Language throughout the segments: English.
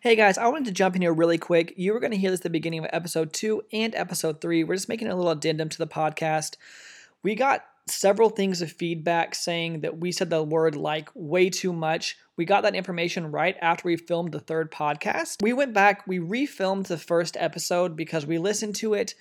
Hey guys, I wanted to jump in here really quick. You were going to hear this at the beginning of episode two and episode three. We're just making a little addendum to the podcast. We got several things of feedback saying that we said the word like way too much. We got that information right after we filmed the third podcast. We went back, we refilmed the first episode because we listened to it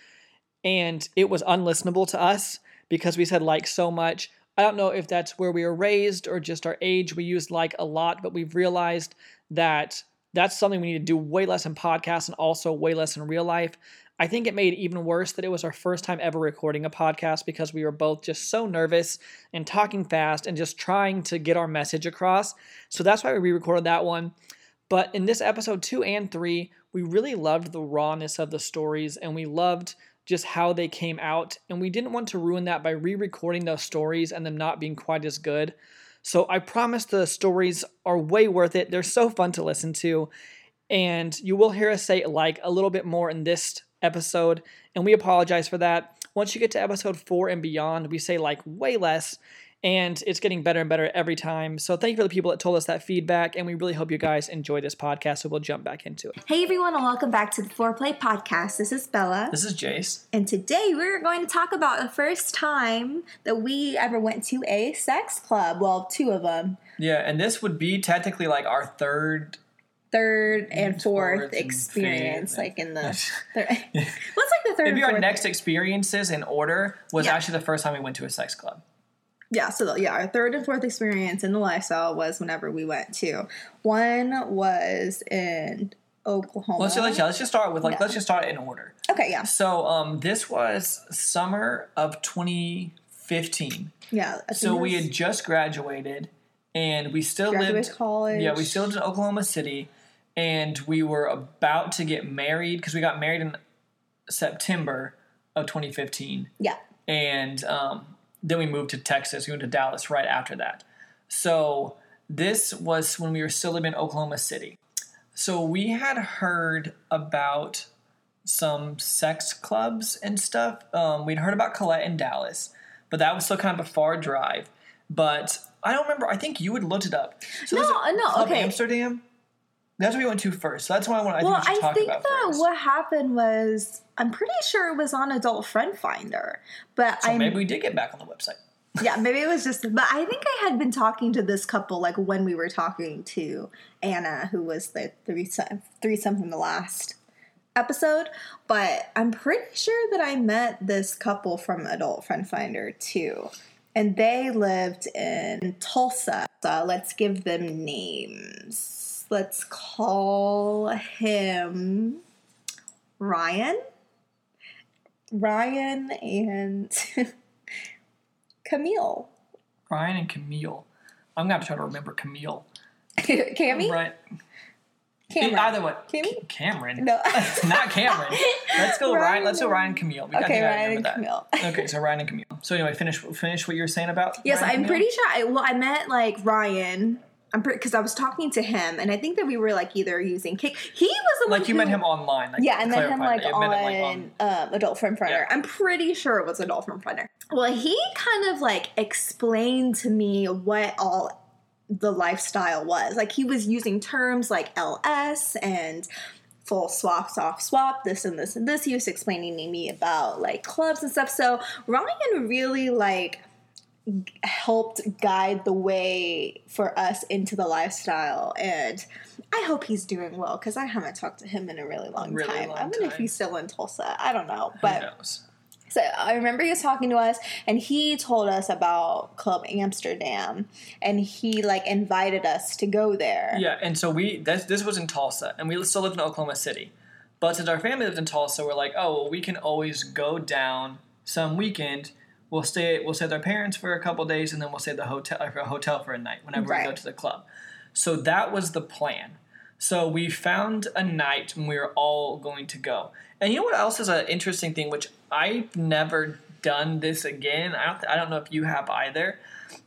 and it was unlistenable to us because we said like so much. I don't know if that's where we were raised or just our age. We used like a lot, but we've realized that that's something we need to do way less in podcasts and also way less in real life. I think it made it even worse that it was our first time ever recording a podcast because we were both just so nervous and talking fast and just trying to get our message across. So that's why we re recorded that one. But in this episode two and three, we really loved the rawness of the stories and we loved just how they came out. And we didn't want to ruin that by re recording those stories and them not being quite as good. So I promise the stories are way worth it. They're so fun to listen to. And you will hear us say like a little bit more in this episode, and we apologize for that. Once you get to episode four and beyond, we say like way less, and it's getting better and better every time. So thank you for the people that told us that feedback, and we really hope you guys enjoy this podcast. So we'll jump back into it. Hey everyone, and welcome back to the Foreplay Podcast. This is Bella. This is Jace. And today we're going to talk about the first time that we ever went to a sex club. Well, two of them. Yeah, and this would be technically like our third third and fourth, Fourth and experience, fifth. like in the third. What's like the third? Maybe and our next experiences in order was Yeah. actually the first time we went to a sex club. Yeah, so the, yeah, our third and fourth experience in the lifestyle was whenever we went to. One was in Oklahoma. Let's, let's, yeah, let's just start with like Yeah. let's just start in order. okay, yeah, So um, this was summer of 2015. yeah. So we had just graduated, and we still lived. college. Yeah, we still lived in Oklahoma City, and we were about to get married because we got married in September of 2015, Yeah, and um, then we moved to Texas. We went to Dallas right after that. So this was when we were still living in Oklahoma City. So we had heard about some sex clubs and stuff. Um, we'd heard about Colette in Dallas, but that was still kind of a far drive. But I don't remember. I think you had looked it up. So No, no, okay. Amsterdam. That's what we went to first. So that's what I want. I well, think we I think that first. what happened was I'm pretty sure it was on Adult Friend Finder, but so I maybe we did get back on the website. yeah, maybe it was just. But I think I had been talking to this couple like when we were talking to Anna, who was the threesome, threesome from the last episode. But I'm pretty sure that I met this couple from Adult Friend Finder too, and they lived in Tulsa. So let's give them names. Let's call him Ryan. Ryan and Camille. Ryan and Camille. I'm gonna have to try to remember Camille. Cammy? Right. Cameron. Either way. Cammy? Cameron. No. Not Cameron. Let's go Ryan. Ryan Let's go Ryan and Camille. We Okay, Ryan and that. Camille. Okay, so Ryan and Camille. So anyway, finish finish what you were saying about. Yes, Ryan I'm Camille? pretty sure. I, well, I met like Ryan. I'm because I was talking to him, and I think that we were like either using Kik. He was the one Like you who- met him online. Like, Yeah, and met him like on, him, like, um, Adult Friend Finder. Yeah. I'm pretty sure it was Adult Friend Finder. Well, he kind of like explained to me what all the lifestyle was. Like he was using terms like LS and full swap, soft swap, this and this and this. He was explaining to me about like clubs and stuff. So Ryan really like helped guide the way for us into the lifestyle and I hope he's doing well because I haven't talked to him in a really long really time. long I wonder if he's still in Tulsa. I don't know. Who But knows? so I remember he was talking to us and he told us about Club Amsterdam and he like invited us to go there. Yeah, and so we this, this was in Tulsa, and we still lived in Oklahoma City. But since our family lived in Tulsa, we're like, oh, well, we can always go down some weekend. We'll stay. We'll stay with our parents for a couple days, and then we'll stay at the hotel, or a hotel for a night whenever we go to the club. So that was the plan. So we found a night when we were all going to go. And you know what else is an interesting thing, which I've never done this again. I don't, I don't know if you have either,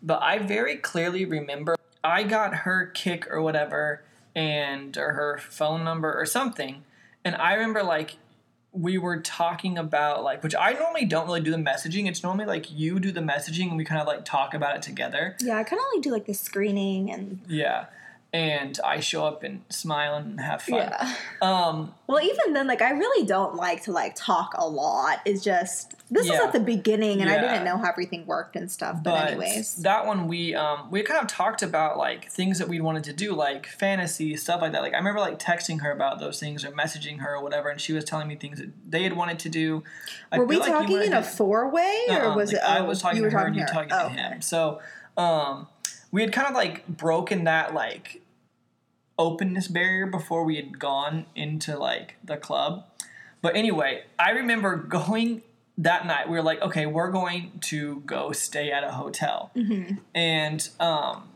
but I very clearly remember I got her Kik or whatever, and or her phone number or something, and I remember like we were talking about like which I normally don't really do the messaging. It's normally like you do the messaging and we kind of like talk about it together. Yeah, I kind of like do like the screening and Yeah. And I show up and smile and have fun. yeah. Um Well, even then, like I really don't like to like talk a lot. It's just this was at the beginning, and I didn't know how everything worked and stuff. But, but anyways, that one we um we kind of talked about like things that we wanted to do like fantasy stuff like that like i remember like texting her about those things or messaging her or whatever and she was telling me things that they had wanted to do I were we like talking in a four way, or Uh-uh, was like, it? I oh, was talking you to were her and you talking Oh, to him. So um, we had kind of like broken that like openness barrier before we had gone into like the club. But anyway, I remember going that night. We were like, okay, we're going to go stay at a hotel, Mm-hmm. and um,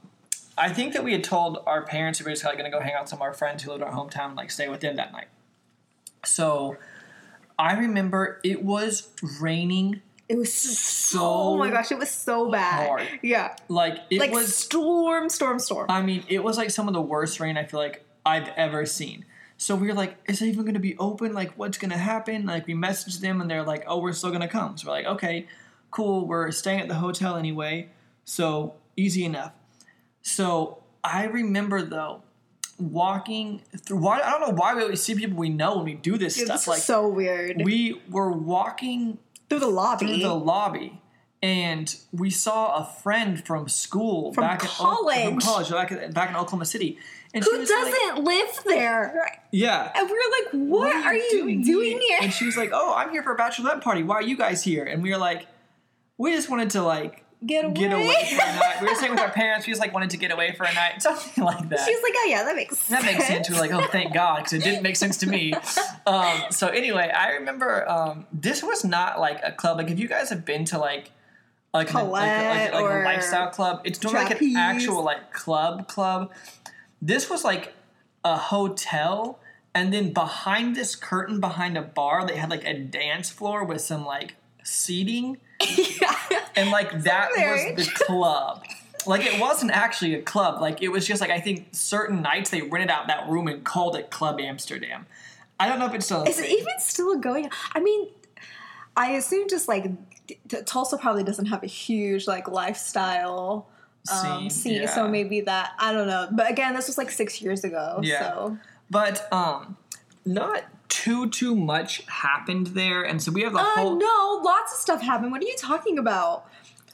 I think that we had told our parents we were just like going to go hang out with some of our friends who lived in our hometown, and, like stay with them that night. So I remember it was raining It was so oh my gosh, it was so bad. hard. Yeah, like it like was storm, storm, storm. I mean, it was like some of the worst rain I feel like I've ever seen. So we were like, is it even going to be open? Like, what's going to happen? Like, we messaged them and they're like, oh, we're still going to come. So we're like, okay, cool. We're staying at the hotel anyway. So easy enough. So I remember though, walking through, why, I don't know why we always see people we know when we do this stuff. like, so weird. we were walking through the lobby. through the lobby and we saw a friend from school From back in college. from college back in, back in Oklahoma City and she Who doesn't live there? yeah And we were like, "What, are, you doing, here?" and she was like oh I'm here for a bachelorette party why are you guys here and we were like we just wanted to like Get away. get away for a night we were staying with our parents we just like wanted to get away for a night something like that She's like, "Oh yeah, that makes that makes sense. We're like, oh, thank God, because it didn't make sense to me. Um, so anyway, I remember um, this was not like a club. Like if you guys have been to like like an, like, a- like, a lifestyle club, it's not like an actual like club club. This was like a hotel, and then behind this curtain, behind a bar, they had like a dance floor with some like seating yeah. and like that was the club. Like it wasn't actually a club. Like it was just like I think certain nights they rented out that room and called it Club Amsterdam. I don't know if it's still. Is it even still going? I mean, I assume just like t- Tulsa probably doesn't have a huge like lifestyle um, Scene, scene, so maybe that I don't know. But again, this was like six years ago. Yeah. So But um, not too too much happened there, and so we have the uh, whole. no, lots of stuff happened. What are you talking about?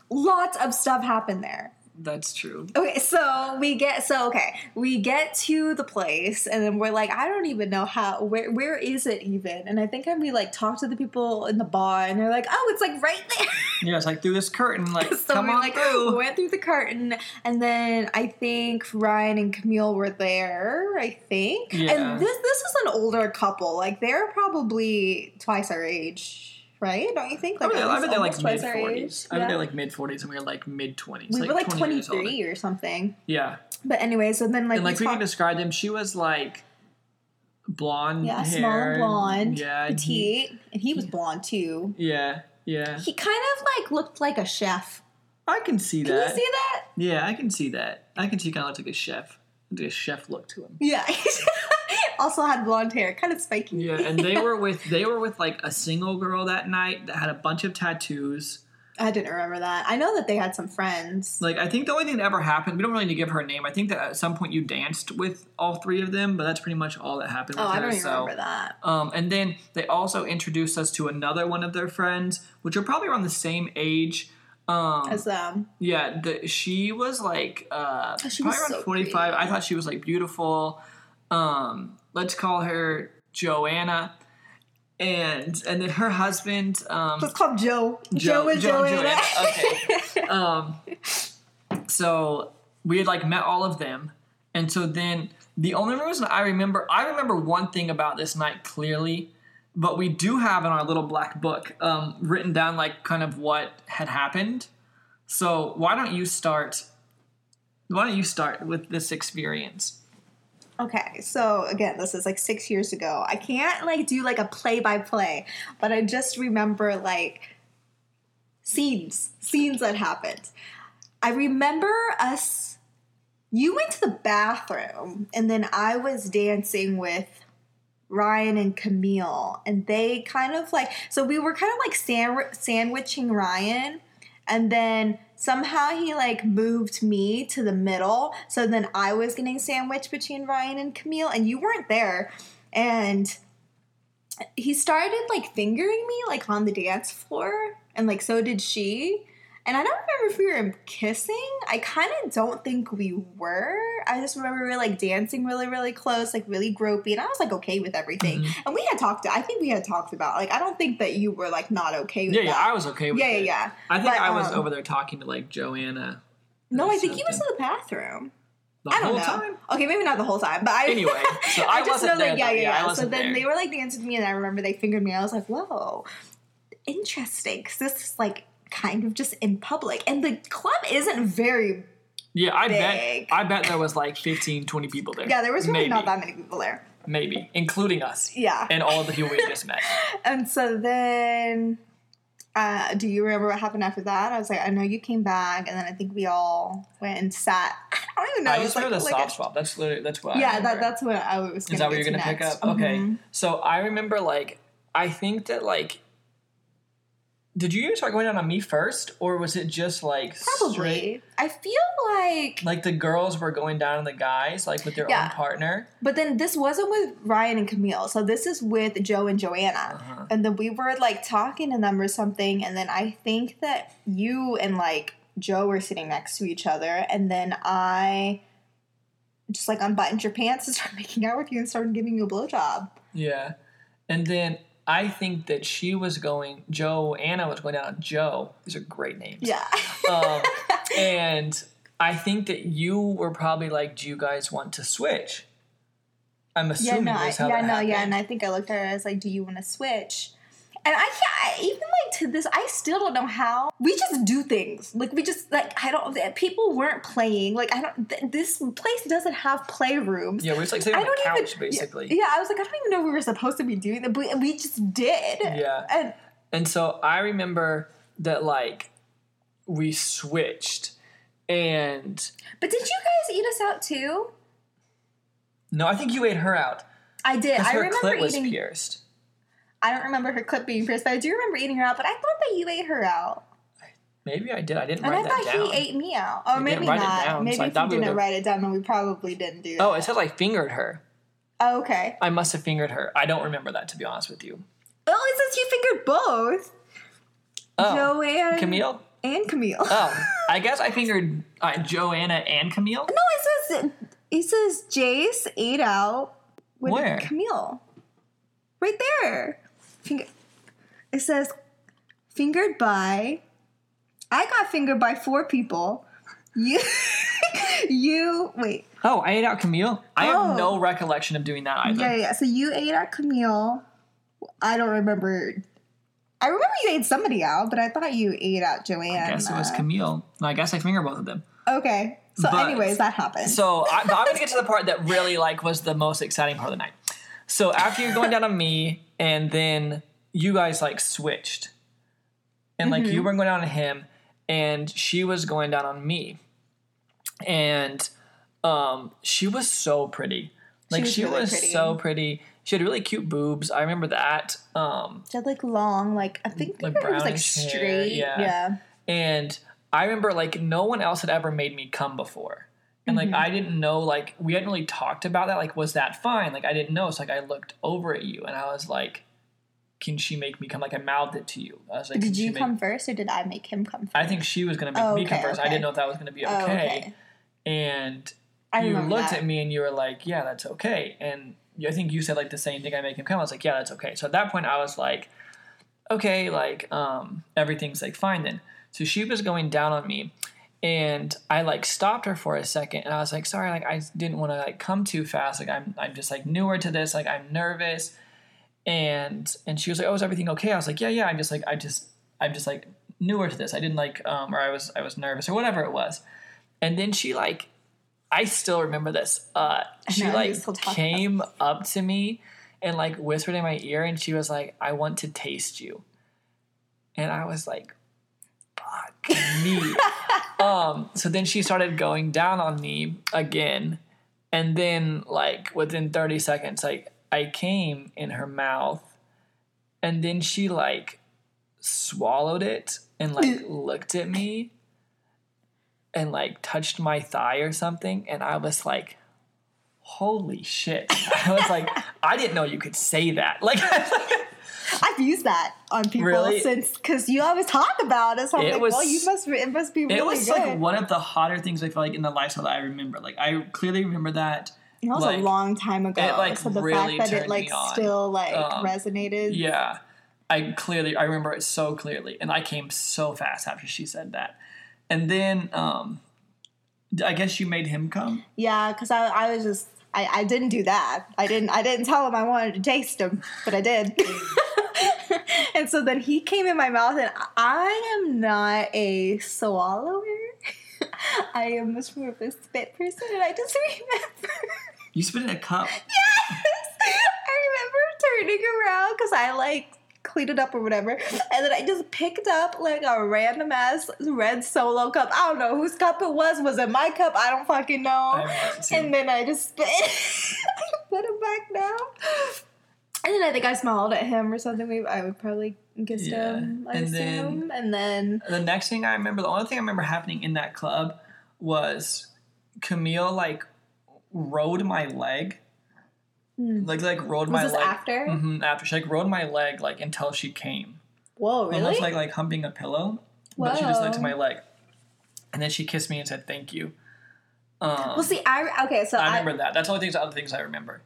Lots of stuff happened there. That's true. Okay, so we get so okay, we get to the place and then we're like, I don't even know how where where is it even? And I think I we like talk to the people in the bar and they're like, oh, it's like right there. Yeah, it's like through this curtain. Like so come we on like through. We went through the curtain and then I think Ryan and Camille were there. I think, Yeah. and this this is an older couple. Like they're probably twice our age, right? Don't you think? I bet at they're, I bet they're like mid twice our age. forties. I bet Yeah. they're like mid forties, and we were like mid twenties. we were like 20 23 or something. Yeah, But anyway, so then like and like we we talk- can describe them. She was like blonde Yeah, hair. small and blonde, Yeah, and he- petite, and he was blonde too. yeah, yeah. He kind of like looked like a chef. I can see Can that. you see that? Yeah, I can see that. I can see he kind of looks like a chef. Like a chef look to him. Yeah. also had blonde hair, kind of spiky. Yeah, and they were with they were with like a single girl that night that had a bunch of tattoos. I didn't remember that. I know that they had some friends. Like I think the only thing that ever happened, we don't really need to give her a name. I think that at some point you danced with all three of them, but that's pretty much all that happened. Oh, with I her, don't so. remember that. Um, and then they also introduced us to another one of their friends, which are probably around the same age. Um, As um, Yeah, the, she was like uh, Oh, she probably was around so forty five. I thought she was like beautiful. Um, let's call her Joanna, and and then her husband. Um, let's call him Joe. Joe, and Joe Joanna. Okay. um, so we had like met all of them, and so then the only reason I remember, I remember one thing about this night clearly, but we do have in our little black book um, written down like kind of what had happened. So why don't you start? Why don't you start with this experience? Okay, so again, this is like six years ago. I can't like do like a play by play, but I just remember like scenes, scenes that happened. I remember us. You went to the bathroom, and then I was dancing with Ryan and Camille, and they kind of like so we were kind of like sand- sandwiching Ryan, and then somehow he like moved me to the middle, so then I was getting sandwiched between Ryan and Camille, and you weren't there, and he started like fingering me like on the dance floor, and like so did she. And I don't remember if we were kissing. I kind of don't think we were. I just remember we were like dancing really, really close, like really gropey, and I was like okay with everything. Mhm. And we had talked. I think we had talked about like I don't think that you were like not okay with Yeah, yeah. I was okay with yeah, yeah, it. yeah. I think But, I was um, over there talking to like Joanna. No, I think he was in the bathroom. the I don't whole know. time. Okay, maybe not the whole time, but I Anyway, so I, just wasn't know, there. like, yeah, yeah, I yeah. So then there. they were like dancing with me, and I remember they fingered me. I was like, whoa, interesting. Because this is like kind of just in public, and the club isn't very. yeah, I big. bet. I bet there was like 15, 20 people there. Yeah, there was really maybe, not that many people there. Maybe, including us Yeah, and all the people we just met. and so then. Uh, do you remember what happened after that? I was like, I know you came back, and then I think we all went and sat. I don't even know. I just remember the like, soft a- swap. That's literally that's what. Yeah, that, that's what I was. Is that what you're gonna to pick up? Okay. Mhm. So I remember like I think that like did you even start going down on me first, or was it just like straight- Probably. I feel like, like the girls were going down on the guys like with their Yeah. own partner? but then this wasn't with Ryan and Camille. So this is with Joe and Joanna. Uh-huh. And then we were like talking to them or something. And then I think that you and like Joe were sitting next to each other. And then I just like unbuttoned your pants and started making out with you and started giving you a blowjob. Yeah, and then I think that she was going. Joanna was going down Joe. These are great names. Yeah. Um, and I think that you were probably like, "Do you guys want to switch?" I'm yeah, assuming no, I, yeah, no, yeah, and I think I looked at her as like, "Do you want to switch?" And I can't even like to this. I still don't know how we just do things. Like we just like I don't. People weren't playing. Like I don't. Th- this place doesn't have playrooms. yeah, we're just like sitting I on the don't couch even. basically. Yeah, I was like, I don't even know if we were supposed to be doing that, but we just did. Yeah. And And so I remember that like we switched and but did you guys eat us out too? no, I think you ate her out. I did. I remember eating. pierced. I don't remember her clip being pierced, but I do remember eating her out. But I thought that you ate her out. Maybe I did. I didn't And write I that thought he ate me out. Or You maybe didn't write it not. down, maybe so I if you didn't would've- write it down, then we probably didn't do that. Oh, it says I fingered her. Oh, okay. I must have fingered her. I don't remember that to be honest with you. Oh, it says you fingered both. Oh, Joanne Camille. and Camille. Oh, I guess I fingered uh, Joanna and Camille. no, it says it says Jace ate out with Where? Camille. Right there. Finger. It says fingered by. I got fingered by four people. You, you wait. Oh, I ate out Camille. I Oh. have no oh. recollection of doing that either. Yeah, yeah. So you ate at Camille. I don't remember. I remember you ate somebody out, but I thought you ate out Joanne. I guess it was Camille. No, I guess I fingered both of them. Okay. So, But- anyways, that happened. So I, but I'm gonna get to the part that really like was the most exciting part of the night. So after you're going down on me, and then you guys like switched, and like Mm-hmm. you were going down on him, and she was going down on me, and um, she was so pretty. Like was she really was pretty. so pretty. She had really cute boobs. I remember that. Um, She had like long, like I think Like it was like hair, straight. yeah. yeah. And I remember like no one else had ever made me come before. And like I didn't know like we hadn't really talked about that. Like, was that fine? Like I didn't know. So like I looked over at you and I was like, Can she make me come? Like I mouthed it to you. I was like, Did "Can she you make-" come first, or did I make him come first? I think she was gonna make Oh, me come okay, first. I didn't know if that was gonna be okay. Oh, okay. And I you looked that. at me and you were like, Yeah, that's okay. And I think you said like the same thing I make him come. I was like, Yeah, that's okay. So at that point I was like, Okay, like um everything's like fine then. So she was going down on me and I like stopped her for a second and I was like, sorry, like I didn't want to like come too fast. Like I'm I'm just like newer to this, like I'm nervous. And and she was like, Oh, is everything okay? I was like, Yeah, yeah, I'm just like I just I'm just like newer to this. I didn't like um or I was I was nervous or whatever it was. And then she like I still remember this. Uh, she know, like still talk about came up to me and like whispered in my ear, and she was like, "I want to taste you," and I was like, "Fuck me." um. So then she started going down on me again, and then like within thirty seconds, like I came in her mouth, and then she like swallowed it and like looked at me and like touched my thigh or something. And i was like holy shit. I was like i didn't know you could say that. Like I've used that on people Really? since because you always talk about it. So I'm It like, was- well, you must. It must be really it was good. like one of the hotter things i feel like in the lifestyle that i remember like i clearly remember that it was like, a long time ago. it, like, so the really fact that it like still like Um, resonated. yeah i clearly i remember it so clearly and i came so fast after she said that and then um i guess you made him come Yeah, because I, I was just I, I didn't do that. I didn't I didn't tell him I wanted to taste him, but I did. and so then he came in my mouth, and I am not a swallower. I am much more of a spit person, and I just remember. you spit in a cup yes, I remember turning around because I like cleaned it up or whatever, and then I just picked up like a random ass red solo cup. I don't know whose cup it was. Was it my cup? I don't fucking know. I remember it too. And then I just spit, I put it back down. And then I think I smiled at him or something. Maybe I would probably kissed Yeah. him. I And assume. and then the next thing I remember, the only thing I remember happening in that club was Camille like rode my leg, like like rode Hmm. was my this leg after? Mhm, after she like rode my leg like until she came, Whoa, really? almost like like humping a pillow, but she just went to my leg, and then she kissed me and said thank you. Um, well, see, I okay. So I I, remember that. That's all the only things other things I remember.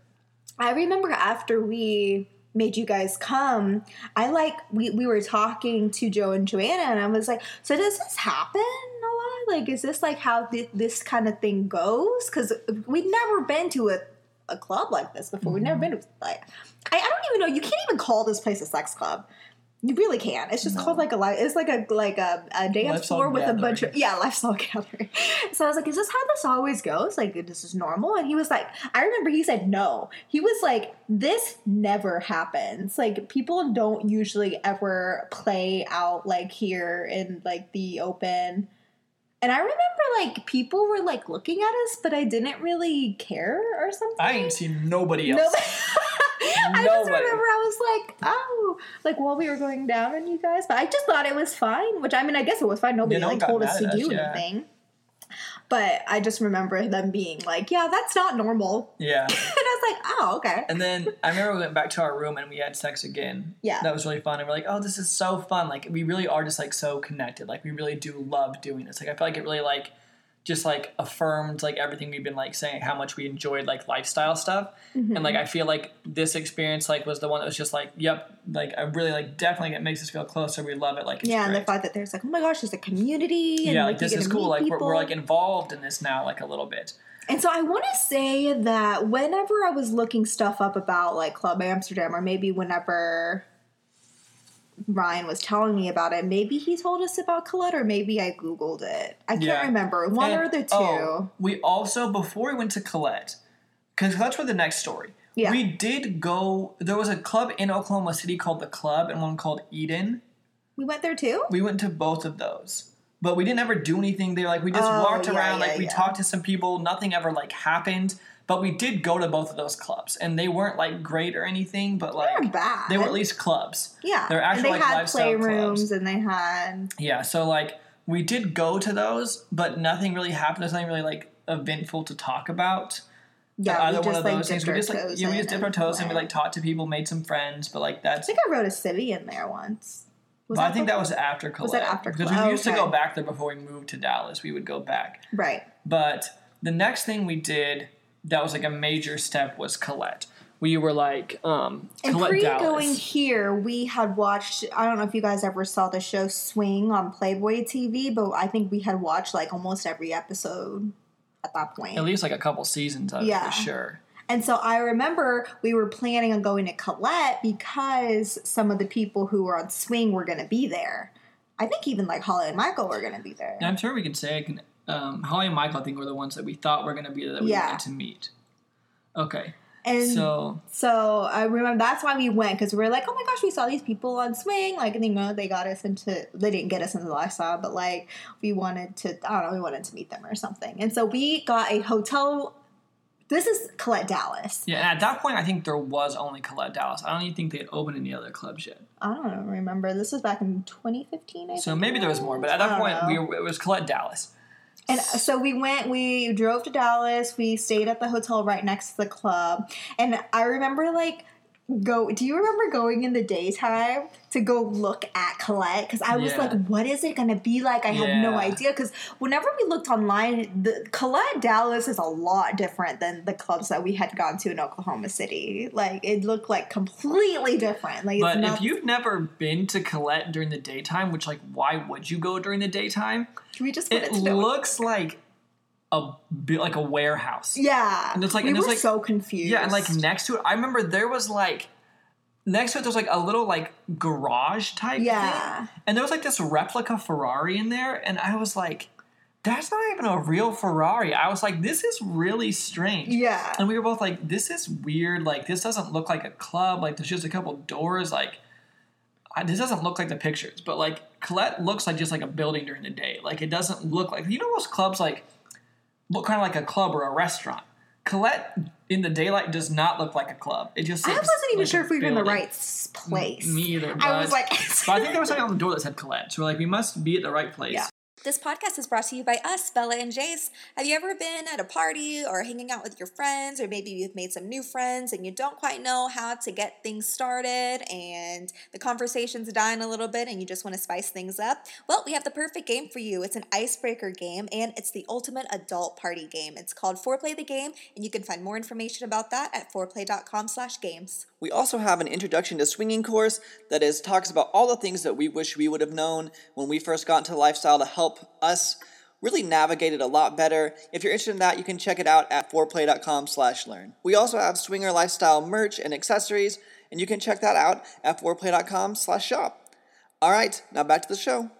I remember after we made you guys come, I like we, we were talking to Joe and Joanna, and I was like, "So does this happen a lot? Like, is this like how thi- this kind of thing goes? Because we'd never been to a, a club like this before. We've never mm-hmm. been to like I, I don't even know. You can't even call this place a sex club. You really can't. It's just No. called like a li- it's like a like a, a dance floor with a bunch of yeah lifestyle gathering. So I was like, is this how this always goes? Like this is normal? And he was like, I remember he said no. He was like, this never happens. Like people don't usually ever play out like here in like the open. And I remember like people were like looking at us, but I didn't really care or something. I ain't seen nobody else. Nobody. I just remember was like, oh, like while we were going down on you guys, but I just thought it was fine. Which I mean, I guess it was fine. Nobody no like told us to us, do yeah. anything. But I just remember them being like, yeah, that's not normal. Yeah. and I was like, oh, okay. And then I remember we went back to our room and we had sex again. Yeah. That was really fun. And we're like, oh, this is so fun. Like, we really are just like so connected. Like, we really do love doing this. Like, I feel like it really like just like affirmed like everything we've been like saying how much we enjoyed like lifestyle stuff. Mm-hmm. And like, I feel like this experience like was the one that was just like, yep, like I really like definitely it makes us feel closer. We love it. Like, it's yeah, and the great. fact that there's like, oh my gosh, there's a community. And yeah, like, like this is cool. Like we're, we're like involved in this now, like a little bit. And so I want to say that whenever I was looking stuff up about like Club Amsterdam, or maybe whenever Ryan was telling me about it, maybe he told us about Colette, or maybe I Googled it. I can't Yeah. remember. One And- or the oh, two. oh, we also before we went to Colette, because that's for the next story. Yeah. We did go. There was a club in Oklahoma City called the Club, and one called Eden. We went there too? We went to both of those, but we didn't ever do anything there. Like we just Oh, walked yeah, around. yeah, like we yeah. talked to some people. Nothing ever like happened. But we did go to both of those clubs, and they weren't like great or anything. But like weren't bad. they were at least clubs. yeah. they're actual, and they like, had playrooms and they had Yeah, so like we did go to those, but nothing really happened. There's nothing really like eventful to talk about. yeah. either one just of like those things. We just like yeah, we just dipped our toes and we like talked to people, made some friends, but like that's. I think I wrote a civvy in there once. Was but I think that was after Colette. Was that after Because Colette? we used to go back there before we moved to Dallas. We would go back. right. But the next thing we did that was like a major step was Colette. We were like, um, And Colette pre Dallas. going here, we had watched. I don't know if you guys ever saw the show Swing on Playboy TV, but I think we had watched like almost every episode at that point. At least like a couple seasons of it Yeah. for sure. And so I remember we were planning on going to Colette because some of the people who were on Swing were going to be there. I think even like Holly and Michael were going to be there. And I'm sure we can say I um, Holly and Michael, I think, were the ones that we thought were going to be there that we Yeah. wanted to meet. Okay, And so So I remember that's why we went because we were like, oh my gosh, we saw these people on swing. Like, you know, they got us into, they didn't get us into the lifestyle, but like we wanted to, I don't know, we wanted to meet them or something. And so we got a hotel. This is Colette Dallas. yeah, and at that point, I think there was only Colette Dallas. I don't even think they had opened any other clubs yet. I don't remember. This was back in 2015. I So maybe there was more, but at that point, know. we were, it was Colette Dallas. And so we went, we drove to Dallas, we stayed at the hotel right next to the club. And I remember like go do you remember going in the daytime to go look at Colette? Because I was Yeah. like, what is it gonna be like? I had no idea. Because whenever we looked online, the Colette Dallas is a lot different than the clubs that we had gone to in Oklahoma City. Like it looked like completely different. Like But it's if you've never been to Colette during the daytime, which like why would you go during the daytime? we just It wanted to know. looks like a like a warehouse. yeah, And it's like- we and were it's like- so confused. Yeah, and like next to it, I remember there was like next to it there's like a little like garage type Yeah. thing. And there was like this replica Ferrari in there, and I was like, that's not even a real Ferrari. I was like, this is really strange. yeah, And we were both like, this is weird. Like, this doesn't look like a club. Like, there's just a couple doors. Like, I, this doesn't look like the pictures. But like, Colette looks like just like a building during the day. Like, it doesn't look like you know most clubs like look kind of like a club or a restaurant. Colette in the daylight does not look like a club. It just I wasn't even like sure if we were in the right place. Me either. I was like, but I think there was something on the door that said Colette. So we're like, we must be at the right place. Yeah. This podcast is brought to you by us, Bella and Jace. Have you ever been at a party or hanging out with your friends, or maybe you've made some new friends and you don't quite know how to get things started and the conversation's dying a little bit and you just want to spice things up? Well, we have the perfect game for you. It's an icebreaker game and it's the ultimate adult party game. It's called Foreplay the Game, and you can find more information about that at foreplay.com slash games. We also have an introduction to swinging course that is talks about all the things that we wish we would have known when we first got into lifestyle to help us really navigate it a lot better. If you're interested in that, you can check it out at foreplay.com/learn. We also have swinger lifestyle merch and accessories, and you can check that out at foreplay.com/shop. All right, now back to the show.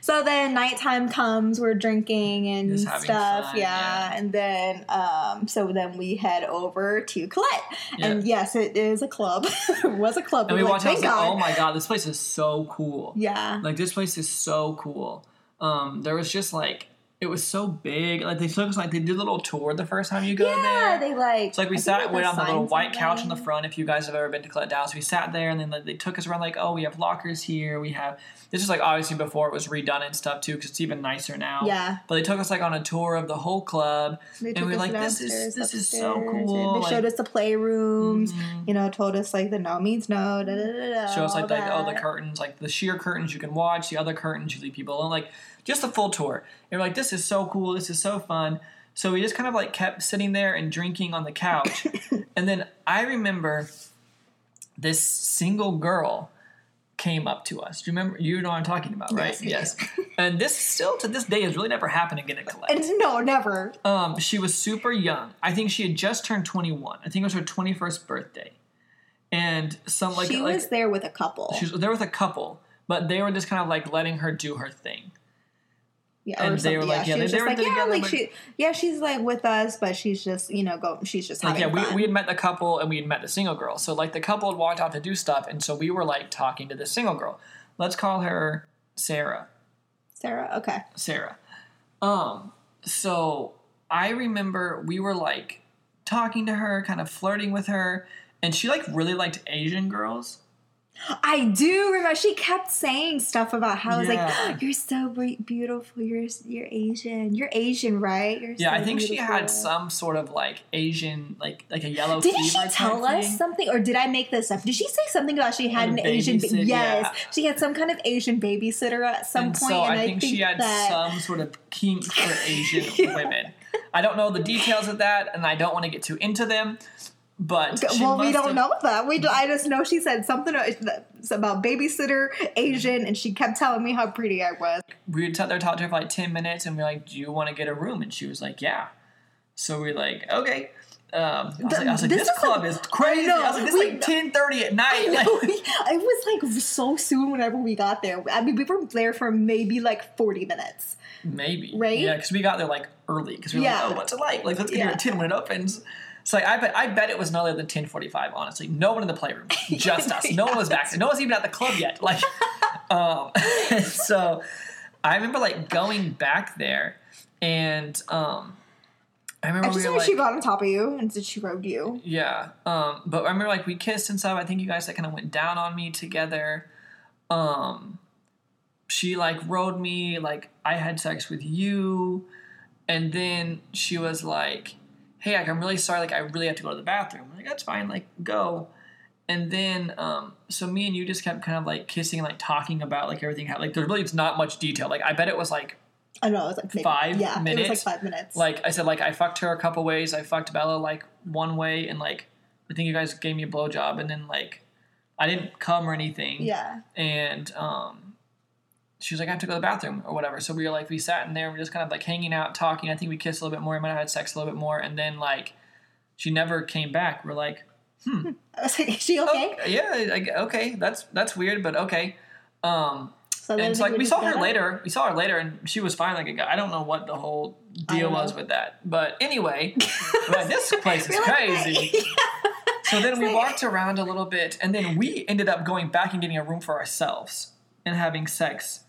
So then nighttime comes, we're drinking and stuff, fun, yeah. yeah. And then, um, so then we head over to Colette, and yes, it is a club. it was a club. And we We're watched like, it. Like, oh my god, this place is so cool. yeah, Like this place is so cool. Um, there was just like it was so big. Like they took us like they did a little tour the first time you go yeah. there. They like. It's like we I sat, went on the little white couch in the front. If you guys have ever been to Colette Dallas, we sat there and then like, they took us around. Like, oh, we have lockers here. We have this is like obviously before it was redone and stuff too, because it's even nicer now. Yeah. But they took us like on a tour of the whole club, They and we were like, this is this is so and cool. They like, showed us the playrooms. Mhm. You know, told us like the no means no. Da, da, da, da, show us like the, oh the curtains like the sheer curtains you can watch the other curtains you leave people alone like just a full tour and we're like this is so cool this is so fun so we just kind of like kept sitting there and drinking on the couch and then i remember this single girl came up to us do you remember you know what i'm talking about right Yes, I and this still to this day has really never happened again at Colette. And no, never. Um, she was super young. I think she had just turned 21. I think it was her 21st birthday. And some like she like, was there with a couple. she was there with a couple, but they were just kind of like letting her do her thing. Yeah, and they were like, yeah, yeah, she was they- just they like, yeah, together, like but- she, yeah, she's like with us, but she's just, you know, go, she's just Like yeah, we, we had met the couple and we had met the single girl. So like the couple had walked out to do stuff, and so we were like talking to the single girl. Let's call her Sarah. Sarah, okay, Sarah. Um, so I remember we were like talking to her, kind of flirting with her, and she like really liked Asian girls. I do remember. She kept saying stuff about how I was Yeah. like, "You're so beautiful. You're you're Asian. You're Asian, right? You're Yeah, so I think she had some sort of like Asian, like like a yellow Didn't she tell type us thing. something, or did I make this up? Did she say something about she had A an Asian? ba- yes, yeah. she had some kind of Asian babysitter at some and point, so and I think, she had that some sort of kink for Asian women. I don't know the details of that, and I don't want to get too into them. But well, we don't have- know that. We do, I just know she said something about babysitter Asian, and she kept telling me how pretty I was. we sit there talk to her for like 10 minutes and we're like do you want to get a room and she was like yeah so we're like okay um, I was, like, I was like, This this, is club like- is crazy. I, know, was like, this we- is like 10.30 at night. Like, it was like so soon whenever we got there. I mean, we were there for maybe like 40 minutes. maybe Right? Yeah, because we got there like early because we were Yeah. like, oh, what's it like? Like let's get here at ten when it opens. So like, I bet I bet it was no later than ten forty five. Honestly, no one in the playroom, just us. No one was back there. No one's even at the club yet. Like, um, so I remember like going back there, and um, I remember I just we like, she got on top of you and said she rode you. yeah. Um, but I remember like we kissed and stuff. I think you guys like kind of went down on me together. Um, she like rode me, like I had sex with you, and then she was like, "Hey, like I'm really sorry. Like I really have to go to the bathroom." I'm like that's fine. Like go. And then, um, so me and you just kept kind of like kissing and like talking about like everything. Like there's really it's not much detail. Like I bet it was like I know, it was like maybe, Five yeah, It minutes? was like five minutes. like I said, like I fucked her a couple ways. I fucked Bella like one way, and like I think you guys gave me a blowjob, and then like I didn't come or anything. yeah. And um, she was like, I have to go to the bathroom or whatever. So we were like, we sat in there, we were just kind of like hanging out, talking. I think we kissed a little bit more. I might have had sex a little bit more, and then like she never came back. We're like, was like, is she okay? oh, yeah, I- okay, that's that's weird, but okay. Um, So then and it's like we saw her later. We saw her later, and she was fine. Like a guy. I don't know what the whole deal was know. with that, but anyway, this place is crazy. So then we like- walked around a little bit, and then we ended up going back and getting a room for ourselves and having sex.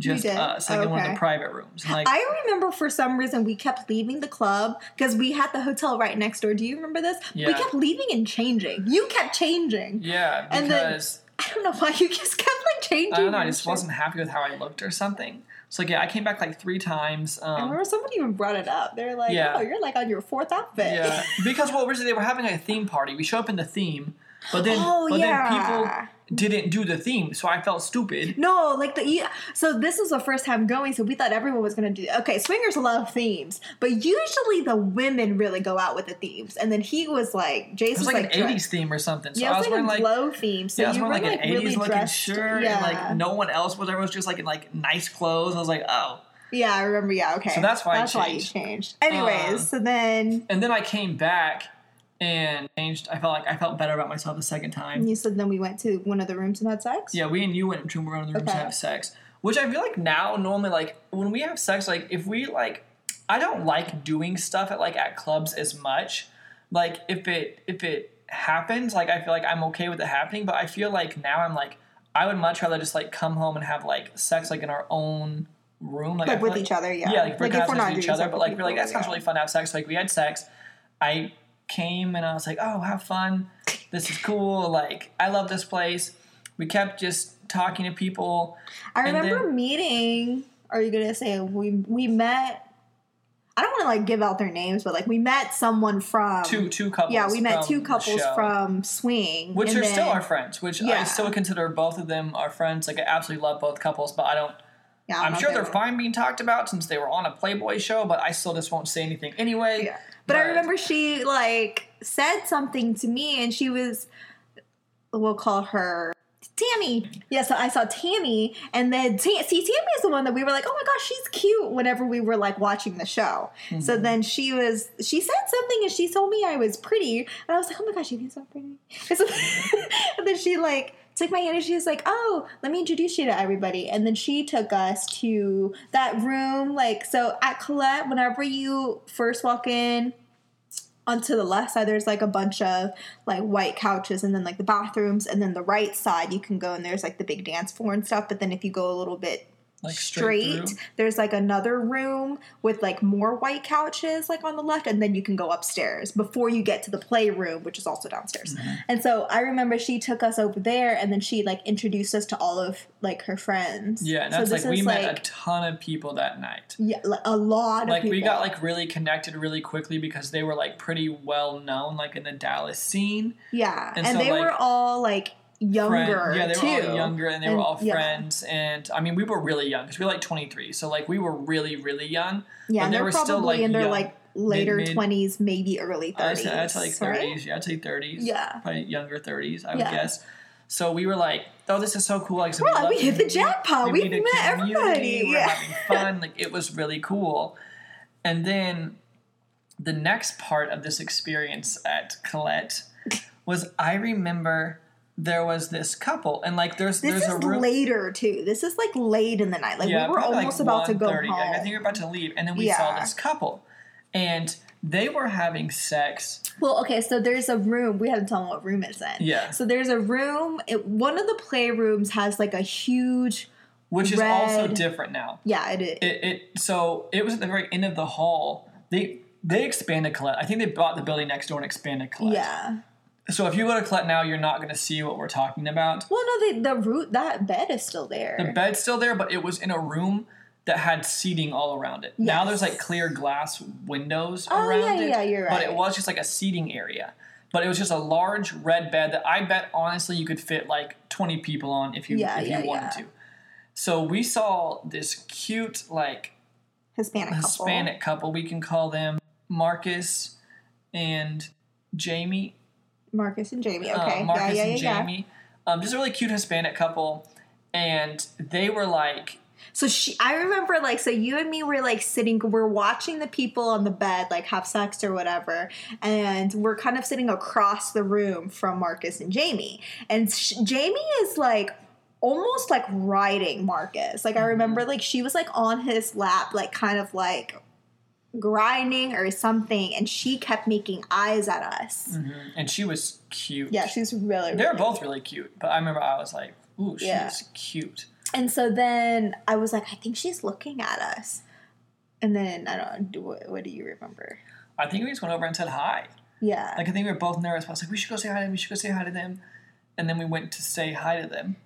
Just us, like in one of the private rooms. Like, I remember for some reason we kept leaving the club because we had the hotel right next door. Do you remember this? We kept leaving and changing. You kept changing. yeah, and then- because I don't know why you just kept like changing. I don't know, I just wasn't happy with how I looked or something. So like, yeah, I came back like three times. I Um, remember somebody even brought it up. They're like, Yeah. "Oh, you're like on your fourth outfit." Yeah, because well, originally they were having a theme party. We show up in the theme, but then Oh, but yeah. then people didn't do the theme, so I felt stupid. No, like the yeah, so this was the first time going, so we thought everyone was gonna do. Okay, swingers love themes, but usually the women really go out with the themes. And then he was like, Jason was like, like, an dre- '80s theme or something. So Yeah, I was was wearing like like glow theme. So yeah, I was wearing like, like an '80s really looking shirt, yeah. and like no one else was. Everyone was just like in like nice clothes. I was like, oh. yeah, I remember. Yeah, okay. So that's why I that's why you changed. changed. Anyways, Um, so then And then I came back and changed. I felt like I felt better about myself the second time. you said then we went to one of the rooms and had sex. Yeah, we and you went to one of the rooms Okay. to have sex, which I feel like now normally like when we have sex, like if we like, I don't like doing stuff at like at clubs as much. Like if it if it happens, like I feel like I'm okay with it happening, but I feel like now I'm like I would much rather just like come home and have like sex like in our own room, like, Like with each other, yeah. yeah, like, Like, like if we're not with each other, but like we're like that sounds really fun to have sex. Like we had sex, I came and I was like, oh, have fun. This is cool. Like I love this place. We kept just talking to people. I remember then- meeting. Are you gonna say we we met? I don't want to like give out their names, but like we met someone from Two two couples. Yeah, we met two couples from Swing, which are still our friends. Which I still consider both of them our friends. Like I absolutely love both couples, but I don't. Yeah, I'm not sure they're fine being talked about since they were on a Playboy show, but I still just won't say anything anyway. Yeah. But, I remember she like said something to me, and she was, we'll call her Tammy. Yeah, so I saw Tammy, and then Ta- see Tammy is the one that we were like, oh my gosh, she's cute. Whenever we were like watching the show, so Mm-hmm. then she was she said something, and she told me I was pretty, and I was like, oh my gosh, you think so pretty? And, so- and then she like took my hand and she was like, "Oh, let me introduce you to everybody." And then she took us to that room. Like, so at Colette, whenever you first walk in, onto the left side, there's like a bunch of like white couches, and then like the bathrooms, and then the right side you can go and there's like the big dance floor and stuff. But then if you go a little bit Like, straight straight, there's like another room with like more white couches like on the left, and then you can go upstairs before you get to the playroom, which is also downstairs. Mm-hmm. And so I remember she took us over there, and then she like introduced us to all of like her friends. Yeah, and So that's like we met like- a ton of people that night. yeah, like, a lot of Like we got like really connected really quickly because they were like pretty well known like in the Dallas scene. yeah, and and, so, they like, were all like younger. Friend- yeah, they too. were all younger and they were And- all yeah. friends. And I mean, we were really young because we were like 23. So like we were really really young. Yeah, and they were probably still like in their young. like later mid- twenties, maybe early I'd thirties. say, I'd say like 30s. right? Yeah, I'd say 30s. Yeah. probably younger 30s. I would Yeah. guess. So we were like, oh, this is so cool. Like, so We're we, we hit the jackpot. We a met everybody. We're Yeah. having fun. Like it was really cool. And then the next part of this experience at Colette was I remember there was this couple, and like there's This there's is a room. later too. This is like late in the night. Like yeah, we were probably, like, almost about to go home. Like, I think we are about to leave, and then we saw this couple, and they were having sex. Well, okay, so there's a room. We haven't told them what room it's in. Yeah. So there's a room. It, one of the playrooms has like a huge. which is also different now. Yeah, it is. It, it so it was at the very end of the hall. They they expanded Colette. I think they bought the building next door and expanded Colette. yeah. So if you go to Colette now, you're not going to see what we're talking about. Well, no, the the root that bed is still there. The bed's still there, but it was in a room that had seating all around it. Now there's like clear glass windows Oh, around yeah, it. yeah, you're But it was just like a seating area. But it was just a large red bed that I bet honestly you could fit like 20 people on if you Yeah, if yeah, you wanted to. So we saw this cute like Hispanic couple. Hispanic couple. We can call them Marcus and Jamie. Marcus and Jamie. Uh, Okay. Marcus yeah, yeah, and yeah, yeah. Jamie. Um, just a really cute Hispanic couple. And they were like, So she, I remember like, so you and me were like sitting, we're watching the people on the bed like have sex or whatever, and we're kind of sitting across the room from Marcus and Jamie, and sh- Jamie is like almost like riding Marcus. Like I remember like she was like on his lap, like kind of like grinding or something, and she kept making eyes at us. and she was cute. Yeah, she's really. They're really both really cute, but I remember I was like, "Ooh, she's Yeah. cute." And so then I was like, I think she's looking at us. And then I don't know. What, what do you remember? I think we just went over and said hi. Yeah. Like I think we were both nervous. But I was like, "We should go say hi to them. We should go say hi to them," and then we went to say hi to them,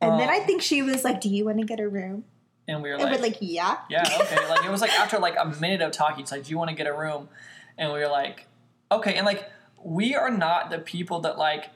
and then I Um, think she was like, "Do you want to get a room?" And we were like, like, "Yeah." "Yeah, okay." like it was like after like a minute of talking, it's like, "Do you want to get a room?" And we were like, "Okay." And like we are not the people that like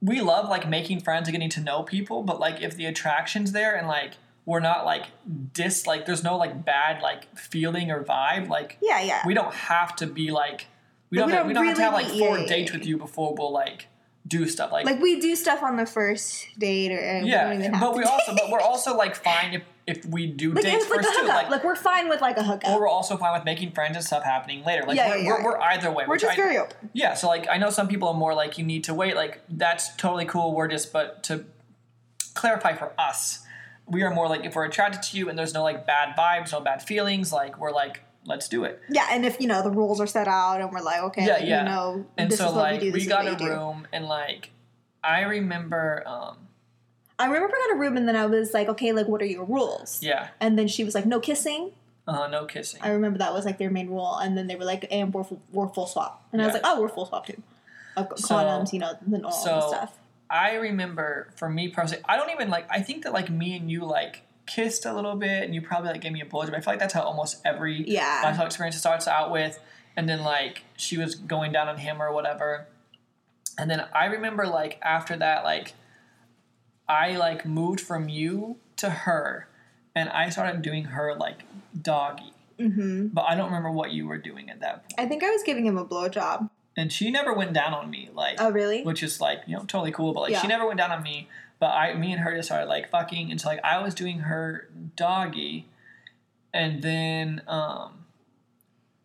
we love like making friends and getting to know people, but like if the attraction's there and like we're not like dis like there's no like bad like feeling or vibe like Yeah, yeah. we don't have to be like we Like, don't we have, don't we don't have to have like four yeah, dates yeah. with you before we'll like do stuff like, like we do stuff on the first date, or and we don't even yeah but we date. also but we're also like fine if if we do like dates it's like first too like, Like, we're fine with like a hookup. or we're also fine with making friends and stuff happening later like Yeah, we're, yeah, we're, yeah. we're either way we're just I, very open. yeah so like I know some people are more like you need to wait like that's totally cool we're just but to clarify for us we are more like if we're attracted to you and there's no like bad vibes no bad feelings like we're like let's do it Yeah, and if you know the rules are set out, and we're like, okay, Yeah, yeah. you know, and so like we do. we, got a we do. room and like I remember um I remember I got a room, and then I was like, okay, like what are your rules? yeah And then she was like, no kissing. uh no kissing I remember that was like their main rule, and then they were like, and we're full, we're full swap, and I was like, oh, we're full swap too. Of So- condoms, you know, the normal so stuff. I remember for me personally I don't even like I think that like me and you like kissed a little bit and you probably like gave me a blowjob I feel like that's how almost every Yeah. lifestyle experience starts out with and then like she was going down on him or whatever and then I remember like after that like I like moved from you to her and I started doing her like doggy hmm but I don't remember what you were doing at that point I think I was giving him a blowjob. and she never went down on me like Oh, really? which is like you know totally cool but like Yeah. she never went down on me but i me and her just started like fucking and so like i was doing her doggy and then um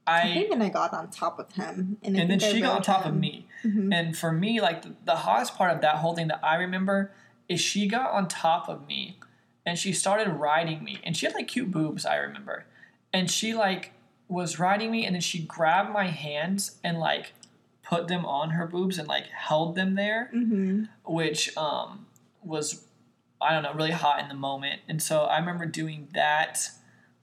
I i think then I got on top of him, and, and then I she got on top of him. me Mhm. and for me like the, the hottest part of that whole thing that i remember is she got on top of me and she started riding me and she had like cute boobs i remember and she like was riding me and then she grabbed my hands and like put them on her boobs and like held them there Mhm. which um, was I don't know really hot in the moment, and so I remember doing that,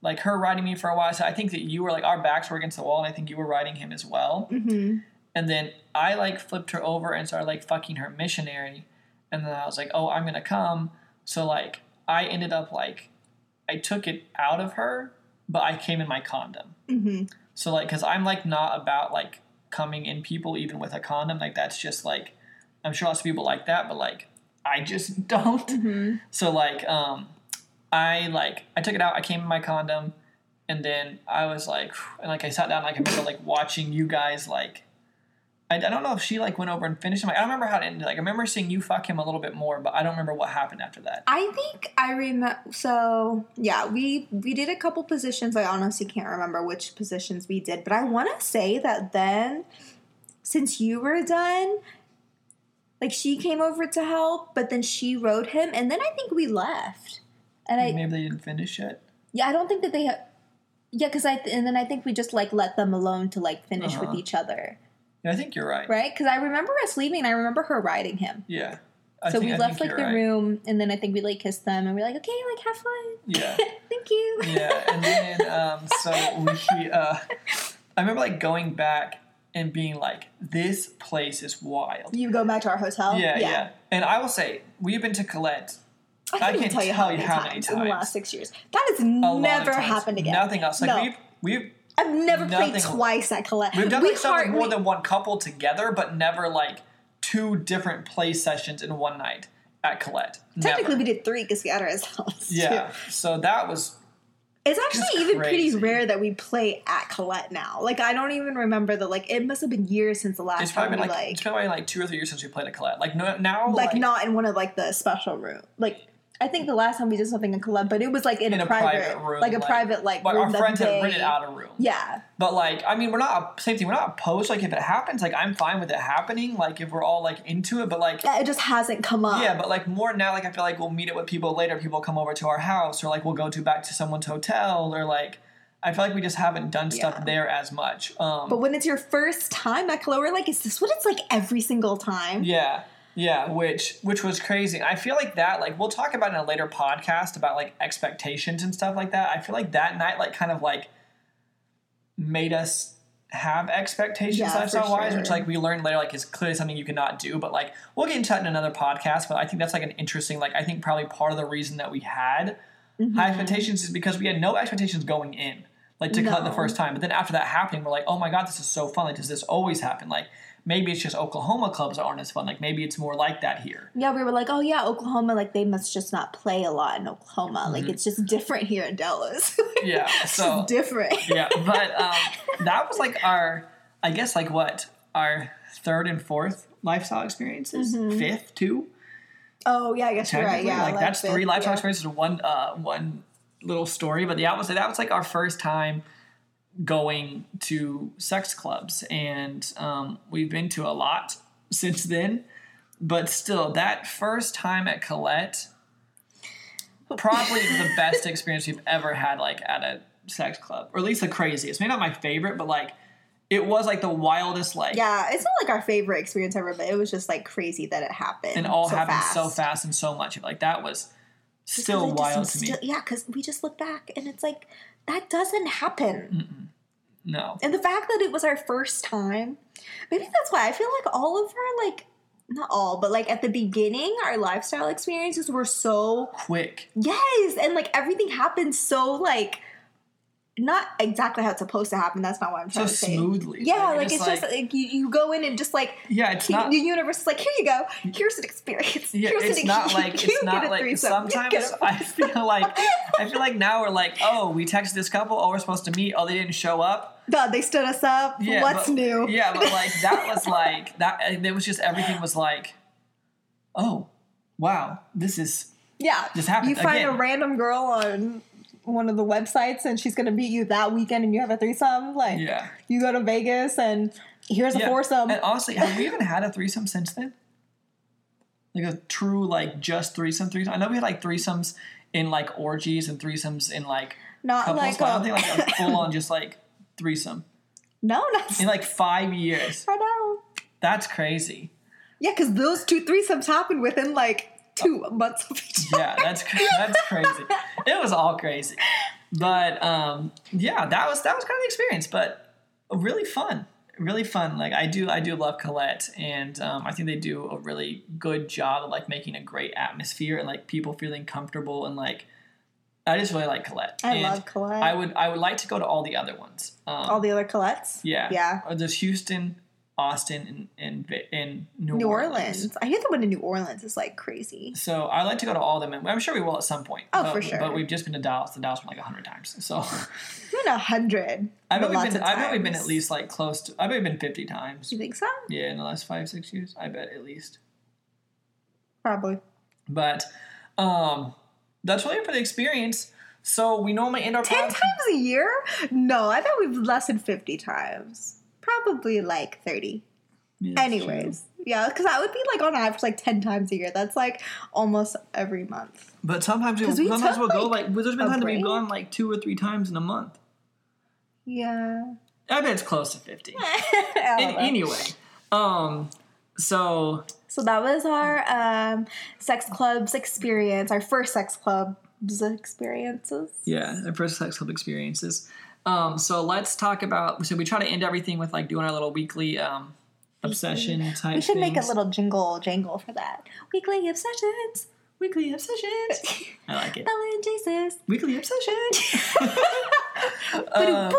like her riding me for a while. So I think that you were like our backs were against the wall, and I think you were riding him as well. Mhm. And then I like flipped her over and started like fucking her missionary, and then I was like, oh, I'm gonna come. So like I ended up like I took it out of her, but I came in my condom. Mhm. So like, cause I'm like not about like coming in people even with a condom. Like that's just like, I'm sure lots of people like that, but like I just don't. Mhm. So like, um, I like I took it out. I came in my condom, and then I was like, and like I sat down. Like I remember like watching you guys like. I, I don't know if she like went over and finished him. I don't remember how it ended. Like I remember seeing you fuck him a little bit more, but I don't remember what happened after that. I think I remember. So yeah, we we did a couple positions. I honestly can't remember which positions we did, but I want to say that then, since you were done, Like she came over to help, but then she rode him, and then I think we left. And I Maybe they didn't finish it. yeah, I don't think that they. Ha- yeah, because I and then I think we just like let them alone to like finish Uh-huh. with each other, Yeah, I think you're right. right? Because I remember us leaving, and I remember her riding him. Yeah. I so think- we I left like the right. room, and then I think we like kissed them, and we're like, okay, like have fun. Yeah. Thank you. yeah, and then um, so we, uh, I remember like going back and being like, "This place is wild." You go back to our hotel. Yeah, yeah, And I will say, we've been to Colette I can't, even can't tell you how tell you many, how times, in the last six years. That has never happened again. Nothing else. Like no. we've we've I've never played nothing- twice at Colette. we've done we like heart- more we- than one couple together, but never like two different play sessions in one night at Colette. Technically, Never. we did three because we had our house. Yeah. So that was It's actually even pretty rare that we play at Colette now. Like I don't even remember the like. It must have been years since the last it's time probably we been like, like it's probably like two or three years since we played at Colette. Like no, now like not in one of like the special room. Like I think the last time we did something in Colette, but it was like in, in a, a private, private room, like a private like But room our friends had rented out a room. Yeah, But like, I mean, we're not same thing. We're not opposed. Like, if it happens, like I'm fine with it happening. Like, if we're all like into it. But like, yeah. It just hasn't come up. yeah. But like more now, like I feel like we'll meet it with people later. People come over to our house, or like we'll go to back to someone's hotel, or like I feel like we just haven't done stuff Yeah. there as much. Um, But when it's your first time at we're like, is this what it's like every single time? Yeah. Yeah, which which was crazy. I feel like that like we'll talk about in a later podcast about like expectations and stuff like that. I feel like that night like kind of like made us have expectations Yeah, lifestyle wise, which like we learned later like is clearly something you cannot do. But like we'll get into that in another podcast. But I think that's like an interesting like I think probably part of the reason that we had Mm-hmm. high expectations is because we had no expectations going in. Like to cut the first time. But then after that happening, we're like, oh my god, this is so fun. Like, does this always happen? Like maybe it's just Oklahoma clubs aren't as fun. Like maybe it's more like that here. Yeah, we were like, oh yeah, Oklahoma, like they must just not play a lot in Oklahoma. Like it's just different here in Dallas. Mm-hmm. Yeah. So different. yeah, but um, that was like our, I guess like what our third and fourth lifestyle experiences, fifth too. Oh yeah, I guess you're right. Yeah, like that's fifth, three lifestyle yeah. experiences one uh one little story. But yeah, I would say that was like our first time going to sex clubs, and um, we've been to a lot since then. But still, that first time at Colette, probably the best experience we've ever had, like at a sex club, or at least the craziest. Maybe not my favorite, but like it was like the wildest, like Yeah, it's not like our favorite experience ever, but it was just like crazy that it happened. and all so happened fast. so fast and so much. Like that was still wild to me. still- yeah, because we just look back and it's like that doesn't happen. no. And the fact that it was our first time, maybe that's why I feel like all of our like not all, but like at the beginning, our lifestyle experiences were so quick. yes, and like everything happened so like not exactly how it's supposed to happen. That's not what I'm So trying to say. smoothly. Yeah, Like, like, it's just like you, you go in and just like Yeah, it's the not. universe is like, here you go, here's an experience. Yeah, here's it's an, not like you it's not like sometimes I feel like I feel like now we're like, oh, we texted this couple, oh, we're supposed to meet, oh, they didn't show up. God, they stood us up. Yeah, What's but- new? Yeah, but like that was like that. It was just everything was like, oh, wow, this is Yeah. This happened You find again. a random girl on one of the websites and she's gonna meet you that weekend and you have a threesome. Like yeah. you go to Vegas and here's a yeah. foursome. And honestly, have we even had a threesome since then? Like a true like just threesome threesome. I know we had like threesomes in like orgies and threesomes in like not couples, like but I don't think like a full on just like threesome No, not in like five years. I know. That's crazy. Yeah, because those two threesomes happened within like two months of each other. Yeah, that's that's crazy. It was all crazy, but um, yeah, that was that was kind of the experience, but really fun, really fun. Like I do I do love Colette, and um, I think they do a really good job of like making a great atmosphere and like people feeling comfortable and like. I just really like Colette. I And love Colette. I would I would like to go to all the other ones. Um, All the other Colettes. yeah, Yeah. Or there's Houston, Austin, and and New, New Orleans. Orleans. I hear the one in New Orleans is like crazy. So I like to go to all of them, and I'm sure we will at some point. Oh, but, for sure. But we've just been to Dallas. The Dallas one like a hundred times. So Been a hundred. I bet we've been. I bet we've been at least like close to. I bet we've been fifty times. You think so? Yeah, in the last five six years. I bet at least. Probably. But um, that's really for the experience. So we normally end our Ten podcast- times a year? No, I thought we've less than fifty times. Probably like thirty. Yeah, that's true. Anyways, yeah, because that would be like on average like ten times a year. That's like almost every month. But sometimes we, 'Cause we sometimes we'll go like, like there's been times we've gone like two or three times in a month. Yeah. I bet it's close to fifty. I don't An- know. anyway, um, so So that was our um, sex clubs experience, our first sex clubs experiences. yeah, our first sex club experiences. Um, so let's talk about. So we try to end everything with like doing our little weekly um obsession type. We should make a little jingle jangle for that. Weekly obsessions. weekly obsessions. I like it. Bella and Jace's. Weekly obsession. um,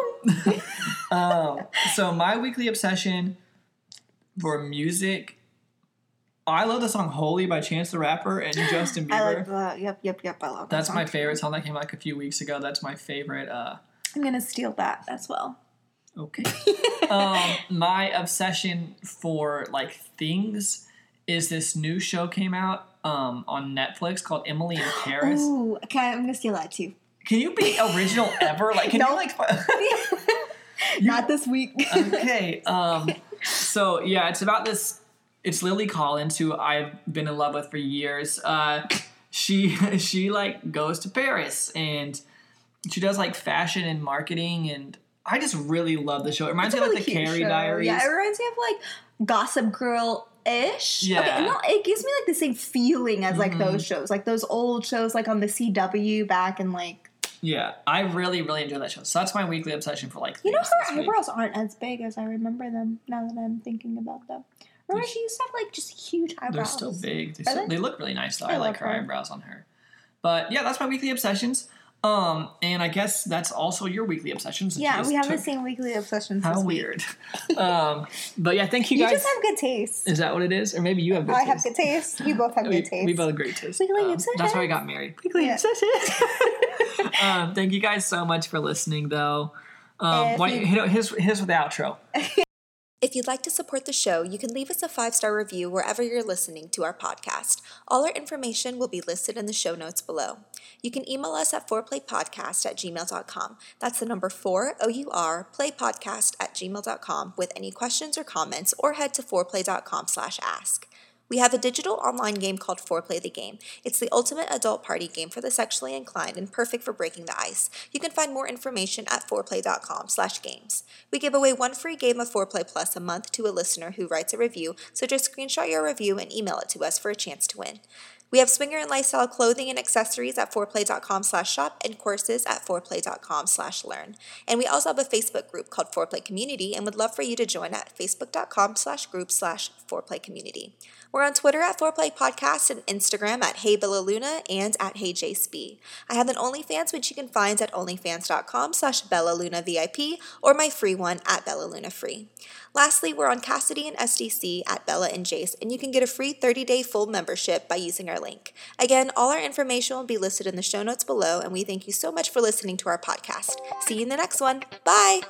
um, so my weekly obsession for music. I love the song "Holy" by Chance the Rapper and Justin Bieber. I like that. Yep, yep, yep. I love that. That's song my favorite song that came out like a few weeks ago. That's my favorite. Uh, I'm gonna steal that as well. okay. um, my obsession for like things is this new show came out um, on Netflix called Emily in Paris. Ooh, okay, I'm gonna steal that too. Can you be original ever? Like, can you No. like? fi- Not this week. okay. Um, so yeah, it's about this. It's Lily Collins, who I've been in love with for years. Uh, she she like goes to Paris and she does like fashion and marketing, and I just really love the show. It reminds It's me of like the really cute Carrie show. Diaries. Yeah, it reminds me of like Gossip Girl ish. Yeah. Okay, no, it gives me like the same feeling as like Mhm. those shows, like those old shows, like on the CW back in like. Yeah, I really really enjoy that show. So that's my weekly obsession for like. You know, her this week. eyebrows aren't as big as I remember them. Now that I'm thinking about them, remember They're- she used to have like just huge eyebrows. They're still big. They, still, they? they look really nice though. I I, like her her. eyebrows on her. But yeah, that's my weekly obsessions. Um, and I guess that's also your weekly obsessions. Yeah, we have the same weekly obsessions. How weird. um, but yeah, thank you guys. You just have good taste. Is that what it is? Or maybe you have good I taste. I have good taste. You both have we, good taste. we both have great taste. Weekly Um, That's why we got married. Weekly Yeah. obsessions. um, thank you guys so much for listening, though. Um, why, you- hit, here's, here's with the outro. If you'd like to support the show, you can leave us a five star review wherever you're listening to our podcast. All our information will be listed in the show notes below. You can email us at fourplaypodcast at gmail.com. That's the number four, O U R, playpodcast at gmail.com with any questions or comments, or head to foreplay.com slash ask. We have a digital online game called Foreplay the Game. It's the ultimate adult party game for the sexually inclined and perfect for breaking the ice. You can find more information at foreplay.com/games. We give away one free game of Foreplay Plus a month to a listener who writes a review, so just screenshot your review and email it to us for a chance to win. We have swinger and lifestyle clothing and accessories at foreplay.com slash shop and courses at foreplay.com slash learn. And we also have a Facebook group called Foreplay Community and would love for you to join at facebook.com slash group slash foreplay community. We're on Twitter at Foreplay Podcast and Instagram at Hey Bella Luna and at Hey JSB. I have an OnlyFans which you can find at onlyfans.com slash Bella Luna VIP or my free one at Bella Luna Free. Lastly, we're on Kasidie and SDC at Bella and Jace, and you can get a free 30-day full membership by using our link. Again, all our information will be listed in the show notes below, and we thank you so much for listening to our podcast. See you in the next one. Bye!